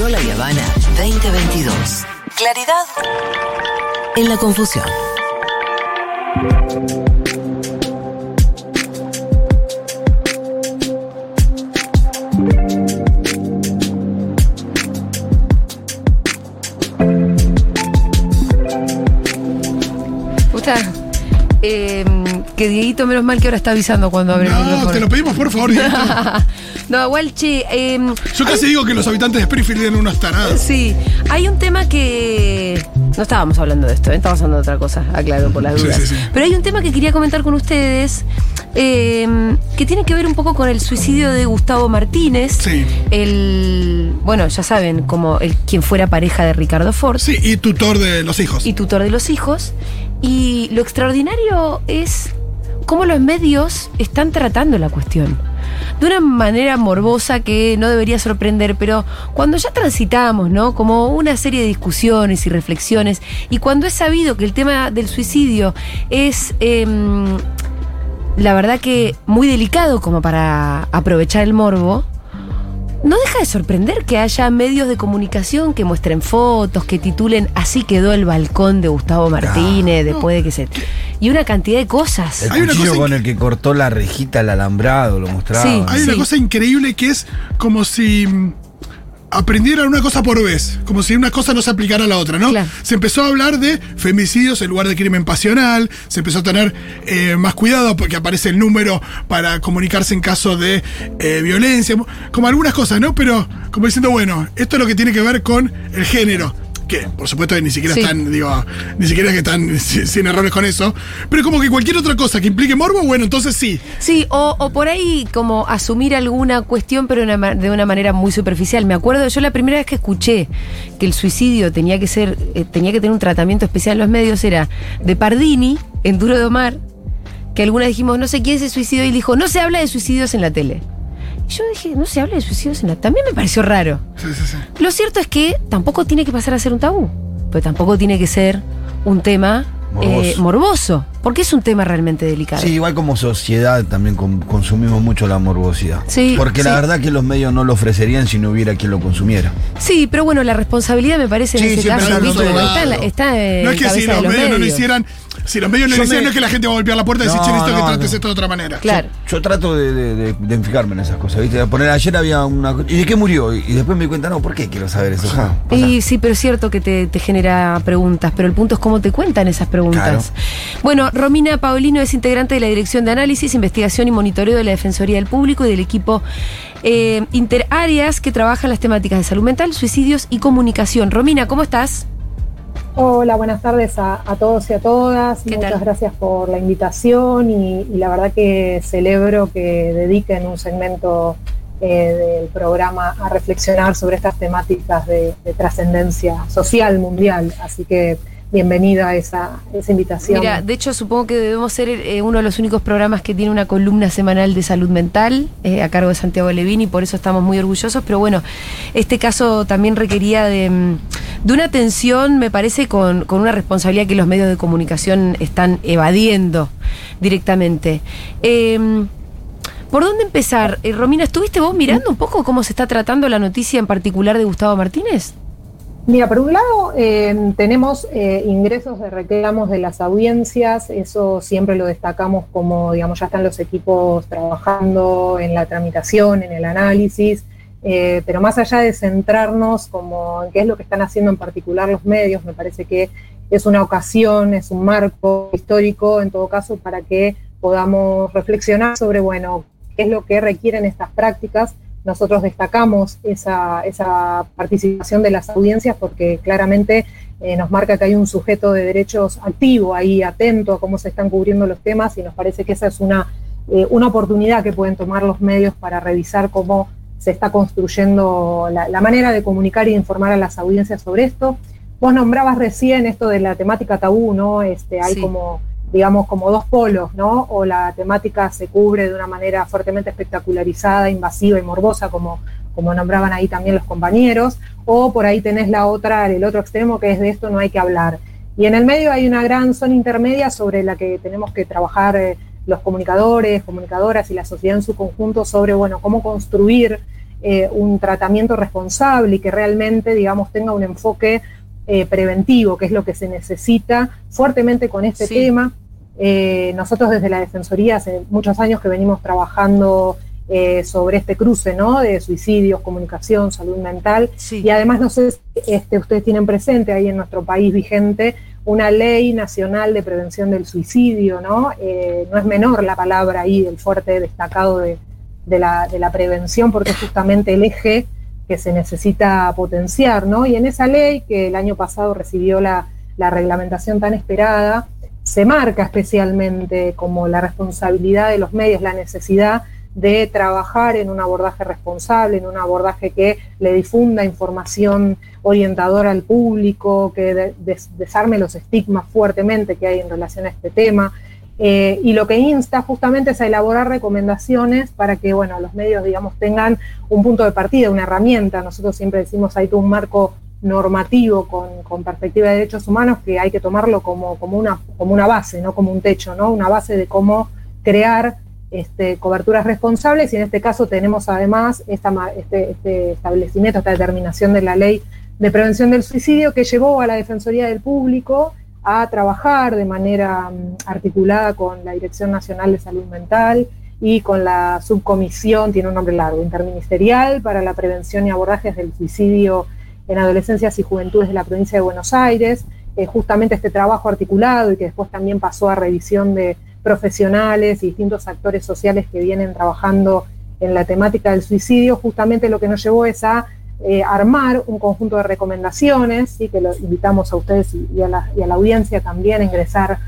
inauguró La Habana 2022. Claridad en la confusión. Gusta, eh, que Dieguito, menos mal que ahora está avisando cuando abre el No, micrófono. te lo pedimos por favor, Dieguito. no, igual, che, eh, Yo casi digo que los habitantes de Springfield eran unas taradas. Sí, hay un tema que. No estábamos hablando de esto, ¿eh? estábamos hablando de otra cosa, aclaro por las Sí, dudas. sí, sí. Pero hay un tema que quería comentar con ustedes eh, que tiene que ver un poco con el suicidio de Gustavo Martínez. Sí. El. Bueno, ya saben, como el quien fuera pareja de Ricardo Ford Sí, y tutor de los hijos. y tutor de los hijos. Y lo extraordinario es cómo los medios están tratando la cuestión. De una manera morbosa que no debería sorprender, pero cuando ya transitamos, ¿no? Como una serie de discusiones y reflexiones, y cuando es sabido que el tema del suicidio es, em, la verdad que muy delicado como para aprovechar el morbo, no deja de sorprender que haya medios de comunicación que muestren fotos, que titulen Así quedó el balcón de Gustavo Martínez, después de que se. Y una cantidad de cosas. El Hay una cuchillo cosa con el que cortó la rejita, el alambrado, lo mostraba. Sí. Hay una Sí. cosa increíble que es como si mm, aprendieran una cosa por vez, como si una cosa no se aplicara a la otra, ¿no? Claro. Se empezó a hablar de femicidios en lugar de crimen pasional, se empezó a tener eh, más cuidado porque aparece el número para comunicarse en caso de eh, violencia, como algunas cosas, ¿no? Pero como diciendo, bueno, esto es lo que tiene que ver con el género. Que por supuesto que ni siquiera Sí. están, digo, ni siquiera que están sin, errores con eso. Pero como que cualquier otra cosa que implique morbo, bueno, entonces sí. Sí, o, o por ahí como asumir alguna cuestión, pero una de una manera muy superficial. Me acuerdo, yo la primera vez que escuché que el suicidio tenía que ser, eh, tenía que tener un tratamiento especial en los medios era de Pardini, en Duro de Omar, que algunas dijimos, no sé quién se suicidó, y dijo, no se habla de suicidios en la tele. Yo dije, no se habla de suicidios en la También me pareció raro. Sí, sí, sí. Lo cierto es que tampoco tiene que pasar a ser un tabú, pero tampoco tiene que ser un tema Morboso. eh, morboso, porque es un tema realmente delicado. Sí, igual como sociedad también con- consumimos mucho la morbosidad. Sí, Porque la sí. verdad que los medios no lo ofrecerían si no hubiera quien lo consumiera. Sí, pero bueno, la responsabilidad me parece en ese caso No es que si los los medios no lo hicieran, si los medios no Yo lo hicieran, me- no es que la gente va a golpear la puerta y decir, No, che, necesito que no, trates no. esto de otra manera. Claro. Yo trato de, de, de- de enfijarme en esas cosas, ¿viste? De Poner ayer había una. ¿Y de qué murió? Y, después me di cuenta, no, ¿por qué quiero saber eso? Y sí, pero es cierto que te, te genera preguntas, pero el punto es cómo te cuentan esas preguntas. Claro. Bueno, Romina Paulino es integrante de la Dirección de Análisis, Investigación y Monitoreo de la Defensoría del Público y del equipo eh, Interarias que trabaja en las temáticas de salud mental, suicidios y comunicación. Romina, ¿cómo estás? Hola, buenas tardes a, a todos y a todas. ¿Qué Muchas tal? gracias por la invitación y, y la verdad que celebro que dediquen un segmento eh, del programa a reflexionar sobre estas temáticas de, de trascendencia social mundial. Así que bienvenida a esa, invitación. Mira, de hecho supongo que debemos ser eh, uno de los únicos programas que tiene una columna semanal de salud mental eh, a cargo de Santiago Levini, por eso estamos muy orgullosos, pero bueno, este caso también requería de, mm, de una atención, me parece, con, con una responsabilidad que los medios de comunicación están evadiendo directamente. Eh, ¿Por dónde empezar? Eh, Romina, ¿estuviste vos mirando un poco cómo se está tratando la noticia en particular de Gustavo Martínez? Mira, por un lado eh, tenemos eh, ingresos de reclamos de las audiencias, eso siempre lo destacamos como, digamos, ya están los equipos trabajando en la tramitación, en el análisis, eh, pero más allá de centrarnos como en qué es lo que están haciendo en particular los medios, me parece que es una ocasión, es un marco histórico, en todo caso, para que podamos reflexionar sobre, bueno, qué es lo que requieren estas prácticas nosotros destacamos esa, esa, participación de las audiencias porque claramente eh, nos marca que hay un sujeto de derechos activo ahí, atento a cómo se están cubriendo los temas y nos parece que esa es una, eh, una oportunidad que pueden tomar los medios para revisar cómo se está construyendo la, la, manera de comunicar y de informar a las audiencias sobre esto. Vos nombrabas recién esto de la temática tabú, ¿no? Este, hay Sí. como digamos, como dos polos, ¿no? O la temática se cubre de una manera fuertemente espectacularizada, invasiva y morbosa, como, como nombraban ahí también los compañeros, o por ahí tenés la otra, el otro extremo, que es de esto no hay que hablar. Y en el medio hay una gran zona intermedia sobre la que tenemos que trabajar eh, los comunicadores, comunicadoras y la sociedad en su conjunto sobre, bueno, cómo construir eh, un tratamiento responsable y que realmente, digamos, tenga un enfoque eh, preventivo, que es lo que se necesita fuertemente con este Sí. tema. Eh, nosotros desde la Defensoría hace muchos años que venimos trabajando eh, sobre este cruce, ¿no? De suicidios, comunicación, salud mental. Sí. Y además, no sé si este, ustedes tienen presente ahí en nuestro país vigente una ley nacional de prevención del suicidio, ¿no? Eh, no es menor la palabra ahí, el fuerte destacado de, de la, de la prevención, porque es justamente el eje que se necesita potenciar, ¿no? Y en esa ley, que el año pasado recibió la, la reglamentación tan esperada, se marca especialmente como la responsabilidad de los medios, la necesidad de trabajar en un abordaje responsable, en un abordaje que le difunda información orientadora al público, que de- des- desarme los estigmas fuertemente que hay en relación a este tema. Eh, y lo que insta justamente es a elaborar recomendaciones para que bueno, los medios digamos, tengan un punto de partida, una herramienta. Nosotros siempre decimos hay un marco normativo con, perspectiva de derechos humanos que hay que tomarlo como, como, una, como una base, no como un techo, ¿no? una base de cómo crear este, coberturas responsables y en este caso tenemos además esta, este, este establecimiento, esta determinación de la ley de prevención del suicidio que llevó a la Defensoría del Público a trabajar de manera mm, articulada con la Dirección Nacional de Salud Mental y con la subcomisión, tiene un nombre largo, interministerial para la prevención y abordajes del suicidio en adolescencias y juventudes de la provincia de Buenos Aires. Eh, justamente este trabajo articulado y que después también pasó a revisión de profesionales y distintos actores sociales que vienen trabajando en la temática del suicidio, justamente lo que nos llevó es a eh, armar un conjunto de recomendaciones, y que lo invitamos a ustedes y, y a la, y a la audiencia también a ingresar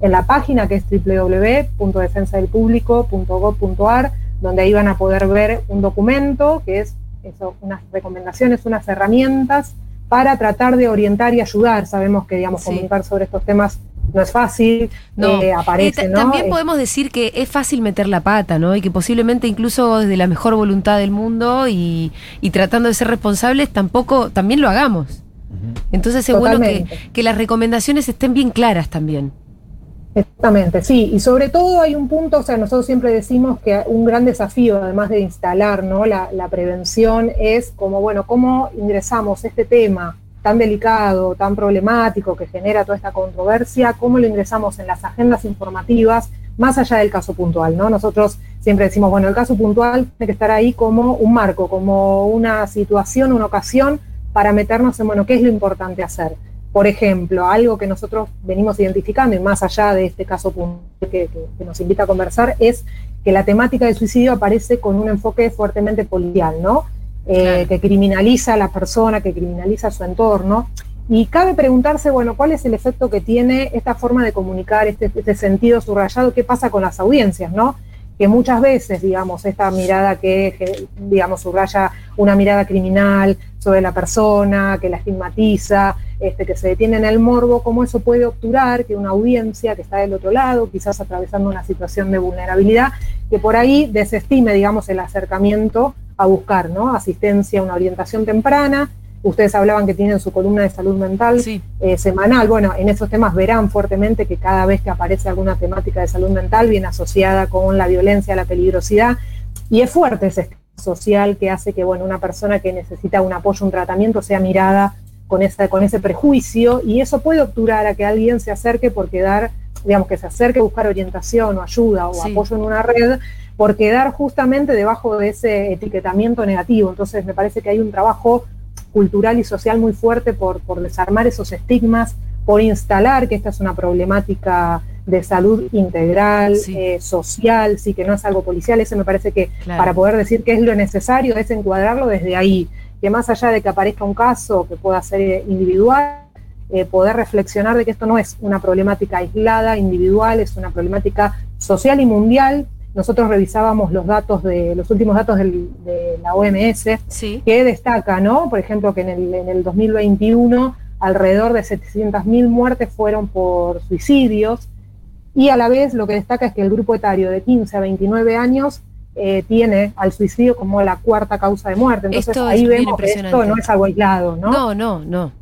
en la página que es www.defensadelpublico.gov.ar, donde ahí van a poder ver un documento que es eso, unas recomendaciones, unas herramientas para tratar de orientar y ayudar. Sabemos que digamos Sí. comunicar sobre estos temas no es fácil, No. eh, aparece, Eh, ¿no? También Eh, podemos decir que es fácil meter la pata, ¿no? Y que posiblemente incluso desde la mejor voluntad del mundo y, y tratando de ser responsables, tampoco, también lo hagamos. Entonces es bueno que, que las recomendaciones estén bien claras también. Exactamente, sí, y sobre todo hay un punto, o sea, nosotros siempre decimos que un gran desafío, además de instalar ¿no? la, la prevención, es como, bueno, cómo ingresamos este tema tan delicado, tan problemático, que genera toda esta controversia, cómo lo ingresamos en las agendas informativas, más allá del caso puntual, ¿no? Nosotros siempre decimos, bueno, el caso puntual tiene que estar ahí como un marco, como una situación, una ocasión para meternos en, bueno, qué es lo importante hacer. Por ejemplo, algo que nosotros venimos identificando y más allá de este caso puntual que, que- nos invita a conversar es que la temática del suicidio aparece con un enfoque fuertemente policial, ¿no? Eh, Claro. Que criminaliza a la persona, que criminaliza a su entorno. Y cabe preguntarse, bueno, ¿cuál es el efecto que tiene esta forma de comunicar, este, este sentido subrayado? ¿Qué pasa con las audiencias, no? Que muchas veces, digamos, esta mirada que, que, digamos, subraya una mirada criminal sobre la persona, que la estigmatiza, este, que se detiene en el morbo, cómo eso puede obturar que una audiencia que está del otro lado, quizás atravesando una situación de vulnerabilidad, que por ahí desestime, digamos, el acercamiento a buscar, ¿no? Asistencia, una orientación temprana. Ustedes hablaban que tienen su columna de salud mental Sí. eh, semanal. Bueno, en esos temas verán fuertemente que cada vez que aparece alguna temática de salud mental viene asociada con la violencia, la peligrosidad, y es fuerte ese social que hace que, bueno, una persona que necesita un apoyo, un tratamiento, sea mirada con, esa, con ese prejuicio, y eso puede obturar a que alguien se acerque por quedar, digamos, que se acerque a buscar orientación o ayuda o Sí. apoyo en una red, por quedar justamente debajo de ese etiquetamiento negativo. Entonces, me parece que hay un trabajo cultural y social muy fuerte por, por desarmar esos estigmas, por instalar que esta es una problemática de salud integral, Sí. eh, social, sí que no es algo policial, eso me parece que Claro. para poder decir qué es lo necesario es encuadrarlo desde ahí, que más allá de que aparezca un caso que pueda ser eh, individual, eh, poder reflexionar de que esto no es una problemática aislada, individual, es una problemática social y mundial. Nosotros revisábamos los datos de los últimos datos del- de la OMS Sí. que destaca, ¿no? Por ejemplo, que en el, en el 2021 alrededor de 700.000 muertes fueron por suicidios y a la vez lo que destaca es que el grupo etario de 15 a 29 años eh, tiene al suicidio como la cuarta causa de muerte. Entonces Esto ahí vemos que esto no es algo aislado, ¿no? No, no, no.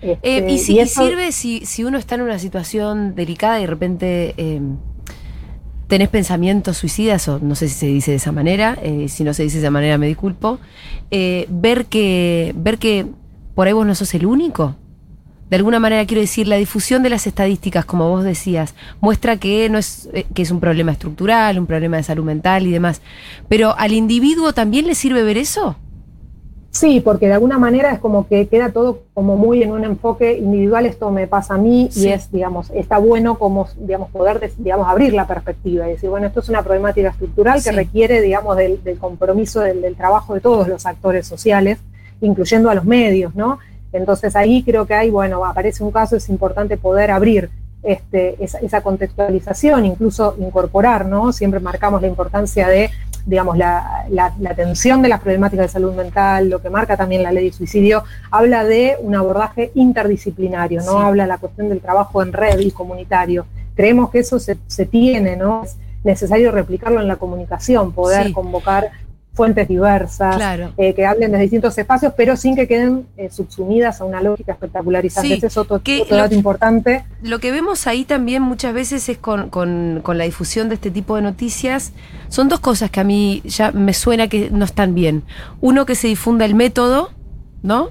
Este, Eh, y, si, y y eso- sirve si, si uno está en una situación delicada y de repente eh, tenés pensamientos suicidas, o no sé si se dice de esa manera, eh, si no se dice de esa manera me disculpo, eh, ver, que, ver que por ahí vos no sos el único. De alguna manera quiero decir, la difusión de las estadísticas, como vos decías, muestra que no es, que es un problema estructural, un problema de salud mental y demás. Pero al individuo también le sirve ver eso. Sí, porque de alguna manera es como que queda todo como muy en un enfoque individual, esto me pasa a mí Sí. y es, digamos, está bueno como, digamos, poder, digamos, abrir la perspectiva y decir, bueno, esto es una problemática estructural Sí. que requiere, digamos, del, del compromiso, del, del trabajo de todos los actores sociales, incluyendo a los medios, ¿no? Entonces ahí creo que hay, bueno, aparece un caso, es importante poder abrir este, esa, esa contextualización, incluso incorporar, ¿no? Siempre marcamos la importancia de digamos, la, la, la atención de las problemáticas de salud mental, lo que marca también la ley de suicidio, habla de un abordaje interdisciplinario, ¿no? Sí. Habla de la cuestión del trabajo en red y comunitario. Creemos que eso se, se tiene, ¿no? Es necesario replicarlo en la comunicación, poder Sí. convocar fuentes diversas, Claro. eh, que hablen de distintos espacios, pero sin que queden eh, subsumidas a una lógica espectacularizante. Sí, Ese es otro, que otro lo- dato importante. Lo que vemos ahí también muchas veces es con, con- con la difusión de este tipo de noticias. Son dos cosas que a mí ya me suena que no están bien. Uno, que se difunda el método, ¿no?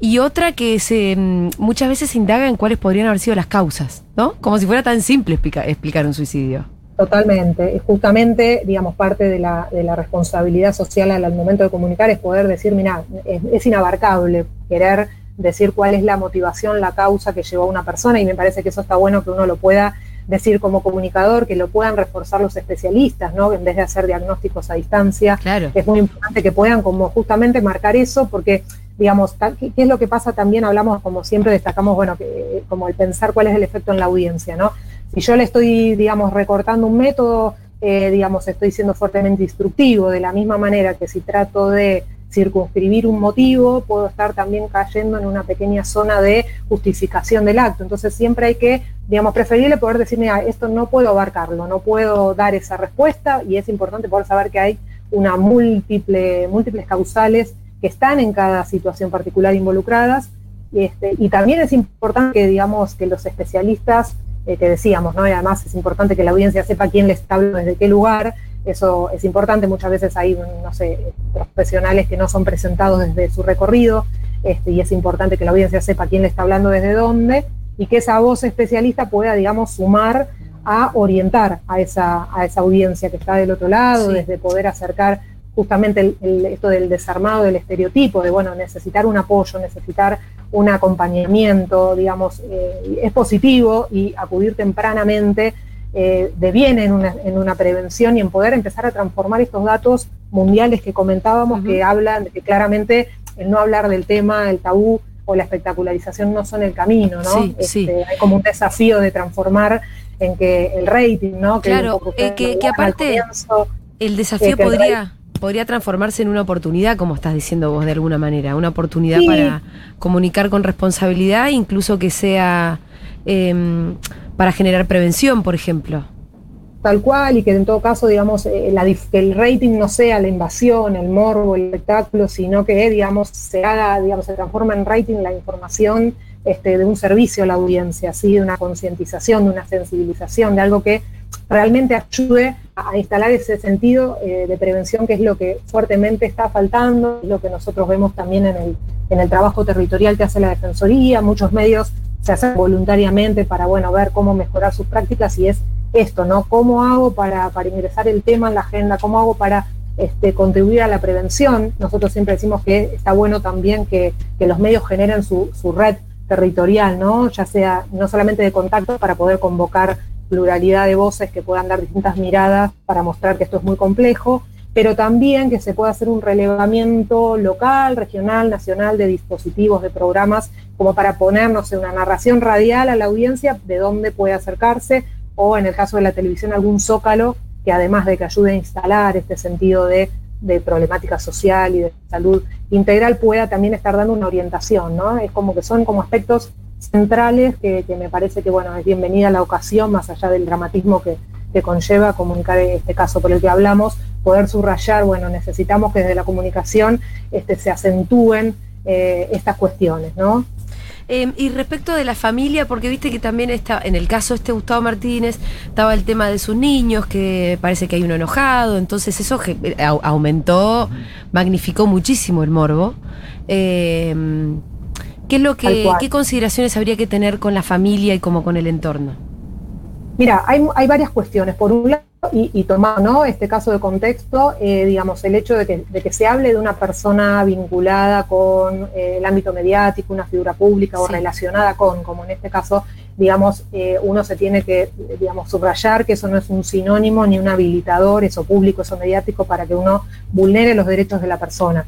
Y otra que se mm, muchas veces se indaga en cuáles podrían haber sido las causas, ¿no? Como si fuera tan simple explica- explicar un suicidio. Totalmente. Es justamente, digamos, parte de la, de la responsabilidad social al, al momento de comunicar es poder decir, mira, es, es inabarcable querer decir cuál es la motivación, la causa que llevó a una persona y me parece que eso está bueno que uno lo pueda decir como comunicador, que lo puedan reforzar los especialistas, ¿no? En vez de hacer diagnósticos a distancia, Claro. es muy importante que puedan como justamente marcar eso, porque, digamos, ta- ¿qué, qué es lo que pasa también? Hablamos, como siempre destacamos, bueno, que, como el pensar cuál es el efecto en la audiencia, ¿no? Si yo le estoy, digamos, recortando un método, eh, digamos, estoy siendo fuertemente instructivo, de la misma manera que si trato de circunscribir un motivo, puedo estar también cayendo en una pequeña zona de justificación del acto. Entonces siempre hay que, digamos, preferible poder decir, mira, esto no puedo abarcarlo, no puedo dar esa respuesta y es importante poder saber que hay una múltiple, múltiples causales que están en cada situación particular involucradas. Este, y también es importante que, digamos, que los especialistas, eh, que decíamos, ¿no? Y además es importante que la audiencia sepa quién le está hablando desde qué lugar. Eso es importante. Muchas veces hay, no sé, profesionales que no son presentados desde su recorrido. Este, y es importante que la audiencia sepa quién le está hablando desde dónde y que esa voz especialista pueda, digamos, sumar a orientar a esa, a esa audiencia que está del otro lado, Sí. desde poder acercar justamente el- el- esto del desarmado del estereotipo, de bueno, necesitar un apoyo, necesitar un acompañamiento, digamos, eh, es positivo y acudir tempranamente eh, deviene en una, en una prevención y en poder empezar a transformar estos datos mundiales que comentábamos, que hablan que claramente el no hablar del tema, el tabú o la espectacularización no son el camino, ¿no? Sí, sí. Este, Hay como un desafío de transformar en que el rating, ¿no? Que Claro, eh, que- que aparte- El desafío Eh, que el podría, transformarse en una oportunidad, como estás diciendo vos de alguna manera, una oportunidad Sí. para comunicar con responsabilidad, incluso que sea em, para generar prevención, por ejemplo. tal cual, y que en todo caso, digamos, eh, la el rating no sea la invasión, el morbo, el espectáculo, sino que, digamos, se haga, digamos, se transforma en rating la información este, de un servicio a la audiencia, ¿sí? de una concientización, de una sensibilización, de algo que realmente ayude a instalar ese sentido eh, de prevención que es lo que fuertemente está faltando, lo que nosotros vemos también en el, en el trabajo territorial que hace la Defensoría, muchos medios se hacen voluntariamente para, bueno, ver cómo mejorar sus prácticas y es esto, ¿no? ¿Cómo hago para, para ingresar el tema en la agenda? ¿Cómo hago para este, contribuir a la prevención? Nosotros siempre decimos que está bueno también que, que los medios generen su, su red territorial, ¿no? Ya sea no solamente de contacto para poder convocar pluralidad de voces que puedan dar distintas miradas para mostrar que esto es muy complejo, pero también que se pueda hacer un relevamiento local, regional, nacional de dispositivos, de programas, como para ponernos en una narración radial a la audiencia de dónde puede acercarse, o en el caso de la televisión algún zócalo que además de que ayude a instalar este sentido de, de problemática social y de salud integral, pueda también estar dando una orientación, ¿no? Es como que son como aspectos centrales que, me parece que, bueno, es bienvenida la ocasión, más allá del dramatismo que, que conlleva comunicar este caso por el que hablamos, poder subrayar, bueno, necesitamos que desde la comunicación este, se acentúen eh, estas cuestiones, ¿no? Eh, y respecto de la familia, porque viste que también está, en el caso de este Gustavo Martínez, estaba el tema de sus niños, que parece que hay uno enojado, entonces eso aumentó, magnificó muchísimo el morbo. Eh, ¿Qué es lo que, qué consideraciones habría que tener con la familia y como con el entorno? Mira, hay, hay varias cuestiones. Por un lado, y, y tomando ¿no? este caso de contexto, eh, digamos, el hecho de que, de que se hable de una persona vinculada con eh, el ámbito mediático, una figura pública o relacionada con, como en este caso, digamos, eh, uno se tiene que, digamos, subrayar que eso no es un sinónimo ni un habilitador, eso público, eso mediático, para que uno vulnere los derechos de la persona,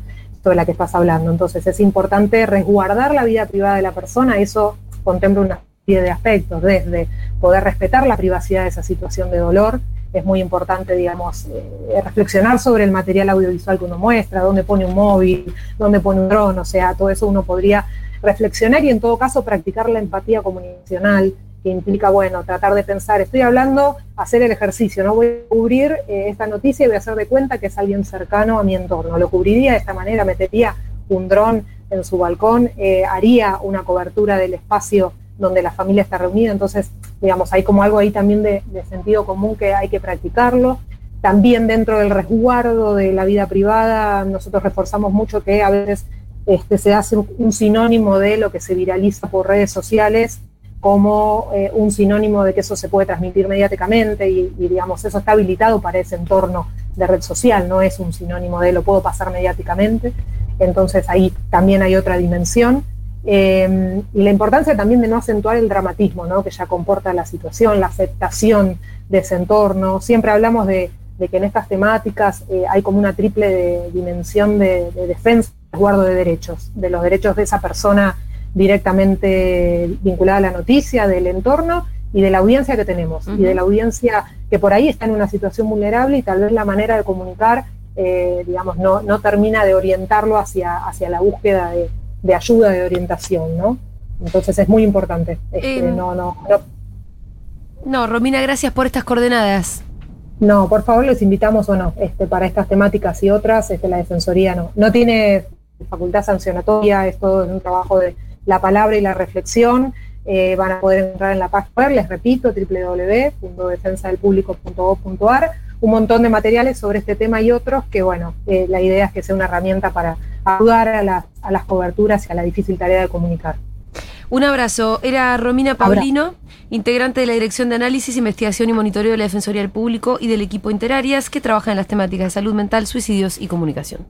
de la que estás hablando. Entonces es importante resguardar la vida privada de la persona, eso contempla una serie de aspectos, desde poder respetar la privacidad de esa situación de dolor, es muy importante, digamos, eh, reflexionar sobre el material audiovisual que uno muestra, dónde pone un móvil, dónde pone un dron, o sea, todo eso uno podría reflexionar y en todo caso practicar la empatía comunicacional, que implica, bueno, tratar de pensar, estoy hablando, hacer el ejercicio, no voy a cubrir eh, esta noticia y voy a hacer de cuenta que es alguien cercano a mi entorno, lo cubriría de esta manera, metería un dron en su balcón, eh, haría una cobertura del espacio donde la familia está reunida, entonces, digamos, hay como algo ahí también de, sentido común que hay que practicarlo. También dentro del resguardo de la vida privada, nosotros reforzamos mucho que a veces este, se hace un sinónimo de lo que se viraliza por redes sociales como eh, un sinónimo de que eso se puede transmitir mediáticamente y, digamos, eso está habilitado para ese entorno de red social, no es un sinónimo de lo puedo pasar mediáticamente. Entonces ahí también hay otra dimensión. Eh, y la importancia también de no acentuar el dramatismo ¿no? que ya comporta la situación, la aceptación de ese entorno. Siempre hablamos de, que en estas temáticas eh, hay como una triple de, dimensión de, de defensa resguardo de derechos, de los derechos de esa persona directamente vinculada a la noticia, del entorno y de la audiencia que tenemos, uh -huh. y de la audiencia que por ahí está en una situación vulnerable y tal vez la manera de comunicar, eh, digamos, no, no termina de orientarlo hacia, hacia la búsqueda de, de ayuda, de orientación, ¿no? Entonces es muy importante. Este, eh, no, no, no. No, Romina, gracias por estas coordenadas. No, por favor, les invitamos o no, este, para estas temáticas y otras, este, la Defensoría no. No tiene facultad sancionatoria, es todo un trabajo de la palabra y la reflexión. Eh, van a poder entrar en la página web, les repito, www.defensadelpublico.gov.ar, un montón de materiales sobre este tema y otros que, bueno, eh, la idea es que sea una herramienta para ayudar a, la, a, las coberturas y a la difícil tarea de comunicar. Un abrazo. Era Romina Paulino, Abra. integrante de la Dirección de Análisis, Investigación y Monitoreo de la Defensoría del Público y del equipo Interarias, que trabaja en las temáticas de salud mental, suicidios y comunicación.